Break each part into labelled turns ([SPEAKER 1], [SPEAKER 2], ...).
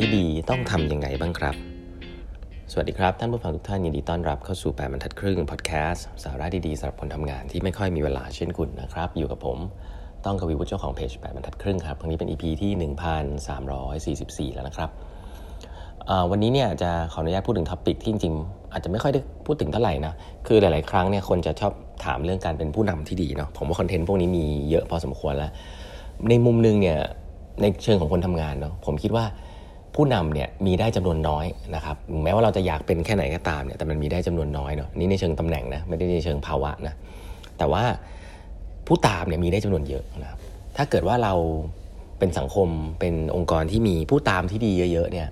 [SPEAKER 1] ที่ดีต้องทำยังไงบ้างครับ สวัสดีครับ ท่านผู้ฟังทุกท่านยินดีต้อนรับเข้าสู่แปดบรรทัดครึ่งพอดแคสต์สาระดี ๆสำหรับคนทำงานที่ไม่ค่อยมีเวลาเช่นคุณนะครับ อยู่กับผมต้องกวีวุฒิเจ้าของเพจแปดบรรทัดครึ่งครับครั้งนี้เป็น EP ที่ 1344 แล้วนะครับวันนี้เนี่ยจะขออนุญาตพูดถึง topic ที่จริงๆอาจจะไม่ค่อยได้พูดถึงเท่าไหร่นะคือหลาย ๆ ครั้งเนี่ยคนจะชอบถามเรื่องการเป็นผู้นำที่ดีเนาะผมว่า content พวกนี้มีเยอะพอสมควรแล้ว ในมุมนึงเนี่ยในเชิงของคนทำงานเนาะผมคิดว่า ผู้นำเนี่ยมีได้จำนวนน้อยนะครับแม้ว่าเราจะอยากเป็นแค่ไหนก็ตามเนี่ยแต่มันมีได้จำนวนน้อยเนาะนี่ในเชิงตำแหน่งนะไม่ได้ในเชิงภาวะนะแต่ว่าผู้ตามเนี่ยมีได้จำนวนเยอะนะครับถ้าเกิดว่าเราเป็นสังคมเป็นองค์กรที่มีผู้ตามที่ดีเยอะๆเนี่ย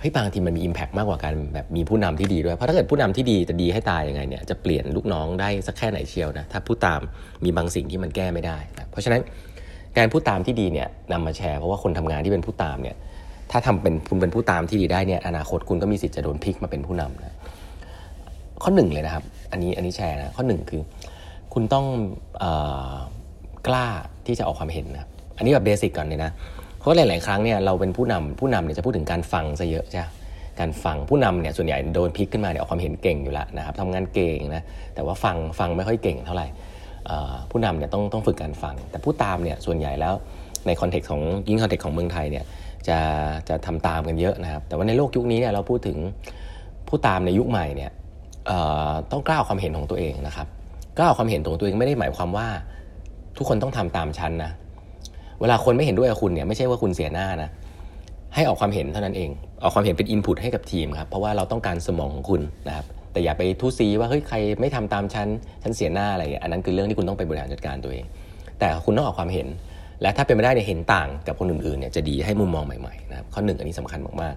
[SPEAKER 1] เฮ้ยบางทีมันมี Impact มากกว่าการแบบมีผู้นำที่ดีด้วย เพราะถ้าเกิดผู้นำที่ดีจะดีให้ตายยังไงเนี่ยจะเปลี่ยนลูกน้องได้สักแค่ไหนเชียวนะถ้าผู้ตามมีบางสิ่งที่มันแก้ไม่ได้นะเพราะฉะนั้นการผู้ตามที่ดีเนี่ยนำมาแชร์เพราะว่าคนทำงานที่เป็นผู้ตามเนี่ย ถ้าทำเป็นคุณเป็นผู้ตามที่ดีได้เนี่ยอนาคตคุณก็มีสิทธิ์จะโดนพลิกมาเป็นผู้นำนะข้อหนึ่งเลยนะครับ อันนี้อันนี้แชร์นะข้อหนึ่งคือ คุณต้องอกล้าที่จะออกความเห็นนะอันนี้แบบเบสิกก่อนเลยนะเพราะหลาย ๆ ครั้งเนี่ยเราเป็นผู้นำผู้นำเนี่ยจะพูดถึงการฟังซะเยอะใช่การฟังผู้นำเนี่ยส่วนใหญ่โดนพลิกขึ้นมาเนี่ยออกความเห็นเก่งอยู่แล้วนะครับทำงานเก่งนะแต่ว่าฟังฟังไม่ค่อยเก่งเท่าไหร่ผู้นำเนี่ยต้องต้องฝึกการฟัง แต่ผู้ตามเนี่ยส่วนใหญ่แล้วใน context ของยิ่ง context ของเมืองไทยเนี่ย จะจะทำตามกันเยอะนะครับ แต่ว่าในโลกยุคนี้เนี่ยเราพูดถึงผู้ตามในยุคใหม่เนี่ยต้องกล้าความเห็นของตัวเองนะครับกล้าความเห็นของตัวเองไม่ได้หมายความว่าทุกคนต้องทำตามฉันนะเวลาคนไม่เห็นด้วยกับคุณเนี่ยไม่ใช่ว่าคุณเสียหน้านะให้ออกความเห็นเท่านั้นเองออกความเห็นเป็น input ให้กับทีมครับเพราะว่าเราต้องการสมองของคุณนะครับแต่อย่าไปทุซีว่าเฮ้ยใครไม่ทำตามชั้นฉันเสียหน้าอะไรอย่างเงี้ยอันนั้นคือเรื่องที่คุณต้องไปบริหารจัดการตัวเอง แต่คุณต้องออกความเห็น และถ้าเป็นไปได้เนี่ยเห็นต่างกับคนอื่นๆเนี่ยจะดีให้มุมมองใหม่ๆนะครับข้อหนึ่งอันนี้สำคัญมาก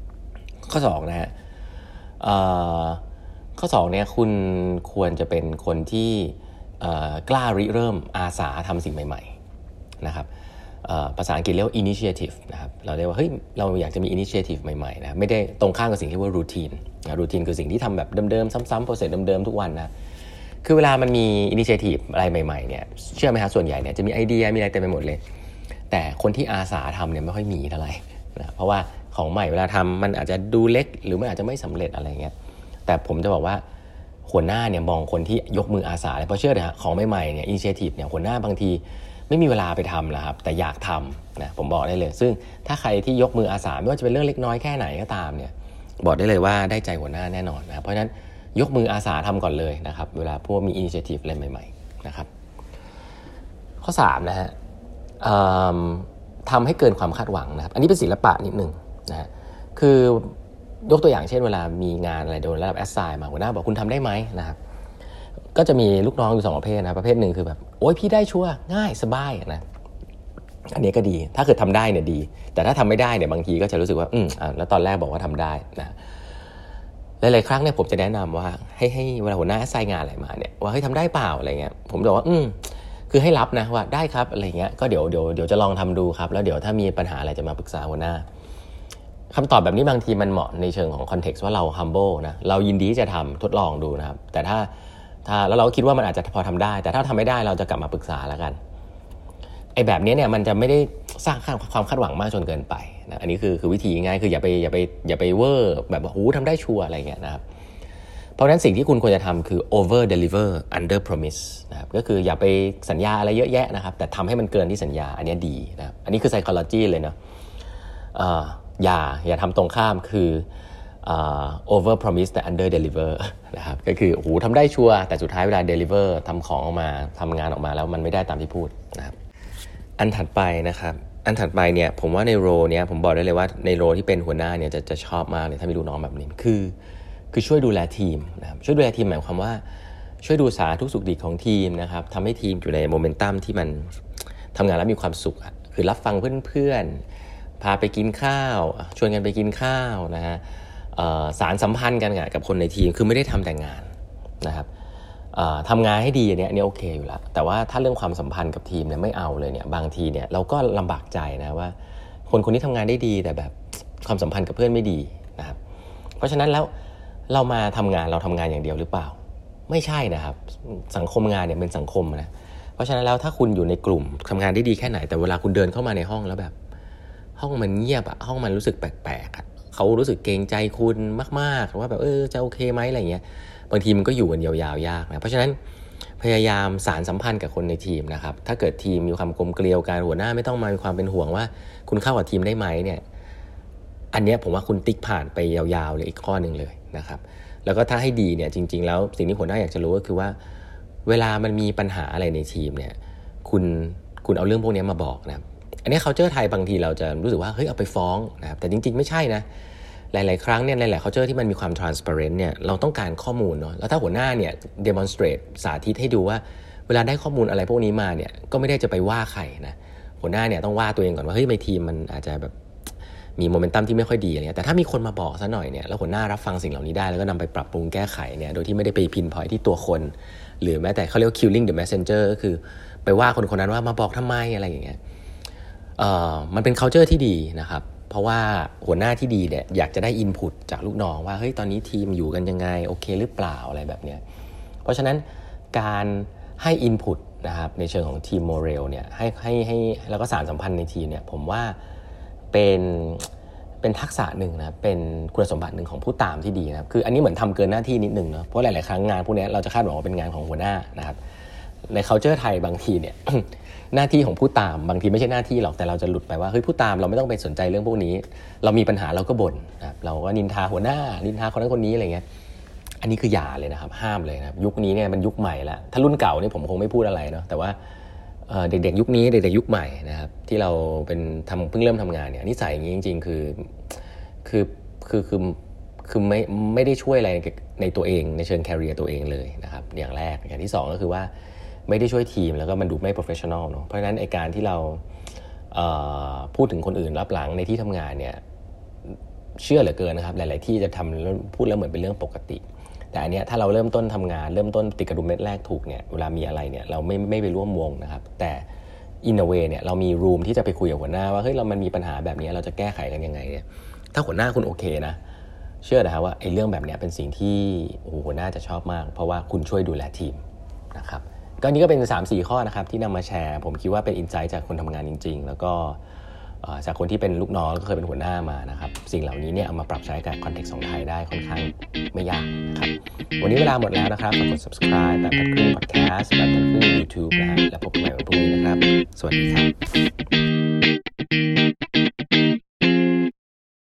[SPEAKER 1] ๆ ข้อ2นะฮะข้อ2เนี่ยคุณควรจะเป็นคนที่กล้าริเริ่มอาสาทำสิ่งใหม่ๆนะครับภาษาอังกฤษเรียกว่า initiative นะครับเราเรียกว่าเฮ้ยเราอยากจะมี initiative ใหม่ๆนะไม่ได้ตรงข้ามกับสิ่งที่ว่า routine นะ routine คือสิ่งที่ทำแบบเดิมๆ ซ้ำๆ process เดิมๆ ทุกวันนะ คือเวลามันมีอินิเชทีฟอะไรใหม่ๆเนี่ยเชื่อไหมครับส่วนใหญ่เนี่ยจะมีไอเดียมีอะไรเต็มไปหมดเลย แต่คนที่อาสาทำเนี่ยไม่ค่อยมีเท่าไหร่นะเพราะว่าของใหม่เวลาทำมันอาจจะดูเล็กหรือมันอาจจะไม่สำเร็จอะไรเงี้ยแต่ผมจะบอกว่าหัวหน้าเนี่ยมองคนที่ยกมืออาสาเลยเพราะเชื่อเลยฮะของใหม่ๆเนี่ยอินิเชทีฟเนี่ยหัวหน้าบางทีไม่มีเวลาไปทำแล้วครับแต่อยากทำนะผมบอกได้เลย ซึ่งถ้าใครที่ยกมืออาสาไม่ว่าจะเป็นเรื่องเล็กน้อยแค่ไหนก็ตามเนี่ยบอกได้เลยว่าได้ใจหัวหน้าแน่นอนนะเพราะฉะนั้น ยกมืออาสาทำก่อนเลยนะครับ เวลาพวกมี initiative อะไรใหม่ ๆ นะครับ ข้อ3นะฮะทำให้เกินความคาดหวังนะครับ อันนี้เป็นศิลปะนิดหนึ่งนะฮะคือยกตัวอย่างเช่นเวลามีงานอะไรโดนระดับ assign มาหัวหน้าบอกคุณทำได้ไหมนะครับ ก็จะมีลูกน้องอยู่สองประเภทนะประเภทหนึ่งคือแบบโอ้ยพี่ได้ชัวร์ง่ายสบายนะอันนี้ก็ดีถ้าเกิดทำได้เนี่ยดี แต่ถ้าทำไม่ได้เนี่ยบางทีก็จะรู้สึกว่าอืมอแล้วตอนแรกบอกว่าทำได้นะ หลายๆครั้งเนี่ยผมจะแนะนำว่าให้ให้เวลาหัวหน้าใส่งานอะไรมาเนี่ยว่าให้ทำได้เปล่าอะไรเงี้ยผมบอกว่าอืมคือให้รับนะว่าได้ครับอะไรเงี้ยก็เดี๋ยวเดี๋ยวเดี๋ยวจะลองทำดูครับ แล้วเดี๋ยวถ้ามีปัญหาอะไรจะมาปรึกษาหัวหน้าคำตอบแบบนี้บางทีมันเหมาะในเชิงของคอนเท็กซ์ว่าเรา humble นะเรายินดีจะทำทดลองดูนะครับ แต่ถ้าถ้าแล้วเราคิดว่ามันอาจจะพอทำได้ แต่ถ้าทำไม่ได้เราจะกลับมาปรึกษาแล้วกัน ไอ้แบบนี้เนี่ยมันจะไม่ได้สร้างความคาดหวังมากจนเกินไปนะอันนี้คือคือวิธีง่ายคืออย่าไปอย่าไปอย่าไป over แบบหูทำได้ sure อะไรเงี้ยนะครับเพราะฉะนั้นสิ่งที่คุณควรจะทำคือ over deliver under promise นะครับก็คืออย่าไปสัญญาอะไรเยอะแยะนะครับ แต่ทำให้มันเกินที่สัญญาอันนี้ดีนะครับอันนี้คือ psychology เลยเนาะอย่าอย่าทำตรงข้ามคือ over promise แต่ under deliver นะครับก็คือโอ้โหทำได้ชัวร์แต่สุดท้ายเวลา deliver ทำของออกมาทำงานออกมาแล้วมันไม่ได้ตามที่พูดนะครับ อันถัดไปนะครับ อันถัดไปเนี่ยผมว่าในโรเนี้ยผมบอกได้เลยว่าในโรที่เป็นหัวหน้าเนี่ยจะจะชอบมากเลยถ้ามีลูกน้องแบบนี้คือ คือช่วยดูแลทีมนะครับช่วยดูแลทีมหมายความว่าช่วยดูสาทุกสุขดีของทีมนะครับทำให้ทีมอยู่ในโมเมนตัมที่มันทำงานแล้วมีความสุขคือรับฟังเพื่อนๆ พาไปกินข้าว ชวนกันไปกินข้าวนะฮะสารสัมพันธ์กันกับคนในทีมคือไม่ได้ทำแต่งานนะครับ ทำงานให้ดีเนี่ยนี่โอเคอยู่แล้วแต่ว่าถ้าเรื่องความสัมพันธ์กับทีมเนี่ยไม่เอาเลยเนี่ยบางทีเนี่ยเราก็ลำบากใจนะว่า คนคนนี้ทำงานได้ดีแต่แบบความสัมพันธ์กับเพื่อนไม่ดีนะครับเพราะฉะนั้นแล้วเรามาทำงานเราทำงานอย่างเดียวหรือเปล่า ไม่ใช่นะครับ สังคมงานเนี่ยเป็นสังคมนะเพราะฉะนั้นแล้วถ้าคุณอยู่ในกลุ่มทำงานได้ดีแค่ไหนแต่เวลาคุณเดินเข้ามาในห้องแล้วแบบ ห้องมันเงียบอะห้องมันรู้สึกแปลกๆอะ เขารู้สึกเกรงใจคุณมากๆว่าแบบเออจะโอเคไหมอะไรเงี้ยบางทีมันก็อยู่กันยาวๆยากนะเพราะฉะนั้นพยายามสารสัมพันธ์กับคนในทีมนะครับถ้าเกิดทีมมีความกลมเกลียวกันหัวหน้าไม่ต้องมามีความเป็นห่วงว่า คุณเข้ากับทีมได้ไหมเนี่ยอันนี้ผมว่าคุณติ๊กผ่านไปยาวๆเลยอีกข้อหนึ่งเลยนะครับแล้วก็ถ้าให้ดีเนี่ยจริง ๆ แล้วสิ่งที่หัวหน้าอยากจะรู้ก็คือว่า เวลามันมีปัญหาอะไรในทีมเนี่ยคุณคุณเอาเรื่องพวกนี้มาบอกนะครับ อันนี้เขาเจอไทยบางทีเราจะรู้สึกว่าเฮ้ยเอาไปฟ้องนะครับแต่จริง ๆ ไม่ใช่นะหลาย ๆ ครั้งเนี่ยหลาย ๆ culture ที่มันมีความ transparent เนี่ยเราต้องการข้อมูลเนาะแล้วถ้าหัวหน้าเนี่ย demonstrate สาธิตให้ดูว่า เวลาได้ข้อมูลอะไรพวกนี้มาเนี่ยก็ไม่ได้จะไปว่าใครนะหัวหน้าเนี่ยต้องว่าตัวเองก่อนว่าเฮ้ยในทีมมันอาจจะแบบมีโมเมนตัมที่ไม่ค่อยดีอะไรเงี้ยแต่ถ้ามีคนมาบอกซะหน่อยเนี่ยแล้วหัวหน้ารับฟังสิ่งเหล่านี้ได้แล้วก็นำไปปรับปรุงแก้ไขเนี่ยโดยที่ไม่ได้ไปพินพอยที่ตัวคน หรือแม้แต่เขาเรียกว่า killing the messenger ก็คือไปว่าคนคนนั้นว่ามาบอกทำไมอะไรอย่างเงี้ย มันเป็น culture ที่ดีนะครับเพราะว่าหัวหน้าที่ดีเนี่ยอยากจะได้อินพุตจากลูกน้องว่าเฮ้ยตอนนี้ทีมอยู่กันยังไงโอเคหรือเปล่าอะไรแบบเนี้ยเพราะฉะนั้นการให้อินพุตนะครับในเชิงของทีมโมเรลเนี่ยให้ให้ให้แล้วก็สารสัมพันธ์ในทีมเนี่ยผมว่าเป็นเป็นทักษะหนึ่งนะเป็นคุณสมบัติหนึ่งของผู้ตามที่ดีนะครับคืออันนี้เหมือนทำเกินหน้าที่นิดนึงเนาะเพราะหลาย ๆ ครั้งงานพวกนี้เราจะคาดหวังว่าเป็นงานของหัวหน้านะครับ ใน culture ไทยบางทีเนี่ยหน้าที่ของผู้ตามบางทีไม่ใช่หน้าที่หรอกแต่เราจะหลุดไปว่าเฮ้ยผู้ตามเราไม่ต้องไปสนใจเรื่องพวกนี้ เรามีปัญหาเราก็บ่นนะครับเราก็นินทาหัวหน้า นินทาคนนั้นคนนี้อะไรเงี้ยอันนี้คืออย่าเลยนะครับ ห้ามเลยนะครับยุคนี้เนี่ยมันยุคใหม่ละถ้ารุ่นเก่านี่ผมคงไม่พูดอะไรเนาะแต่ว่าเด็กๆยุคนี้เด็กๆยุคใหม่นะครับ ที่เราเป็นทำเพิ่งเริ่มทำงานเนี่ยนิสัยอย่างนี้จริง ๆ คือคือคือคือคือไม่ไม่ได้ช่วยอะไรในตัวเองในเชิงแคริเอร์ตัวเองเลยนะครับ อย่างแรกอย่างที่ 2 ก็คือว่า ไม่ได้ช่วยทีมแล้วก็มันดูไม่ professional เนาะเพราะฉะนั้นไอการที่เราพูดถึงคนอื่นรับหลังในที่ทำงานเนี่ยเชื่อเหลือเกินนะครับ หลาย ๆ ที่จะทำพูดแล้วเหมือนเป็นเรื่องปกติ แต่อันเนี้ยถ้าเราเริ่มต้นทำงาน เริ่มต้นติดกระดุมเม็ดแรกถูกเนี่ยเวลามีอะไรเนี่ยเราไม่ไม่ไปร่วมวงนะครับ แต่อินเวเนี่ยเรามีรูมที่จะไปคุยกับหัวหน้าว่าเฮ้ยเรามันมีปัญหาแบบนี้เราจะแก้ไขกันยังไงเนี่ยถ้าหัวหน้าคุณโอเคนะ เชื่อนะครับว่าไอ้เรื่องแบบนี้เป็นสิ่งที่หหัวหน้าจะชอบมาก เพราะว่าคุณช่วยดูแลทีมนะครับ ก็นี้ก็เป็น 3-4 ข้อนะครับที่นำมาแชร์ ผมคิดว่าเป็นอินไซต์จากคนทำงานจริง ๆ แล้วก็จากคนที่เป็นลูกน้องก็เคยเป็นหัวหน้ามานะครับสิ่งเหล่านี้เนี่ยเอามาปรับใช้กับคอนเทกต์ของไทยได้ค่อนข้างไม่ยากนะครับวันนี้เวลาหมดแล้วนะครับฝากกด subscribe แบบทัดครึ่ง podcast แบบทัดครึ่ง YouTube นะฮะแล้วพบกันใหม่วันพรุ่งนี้นะครับ สวัสดีครับ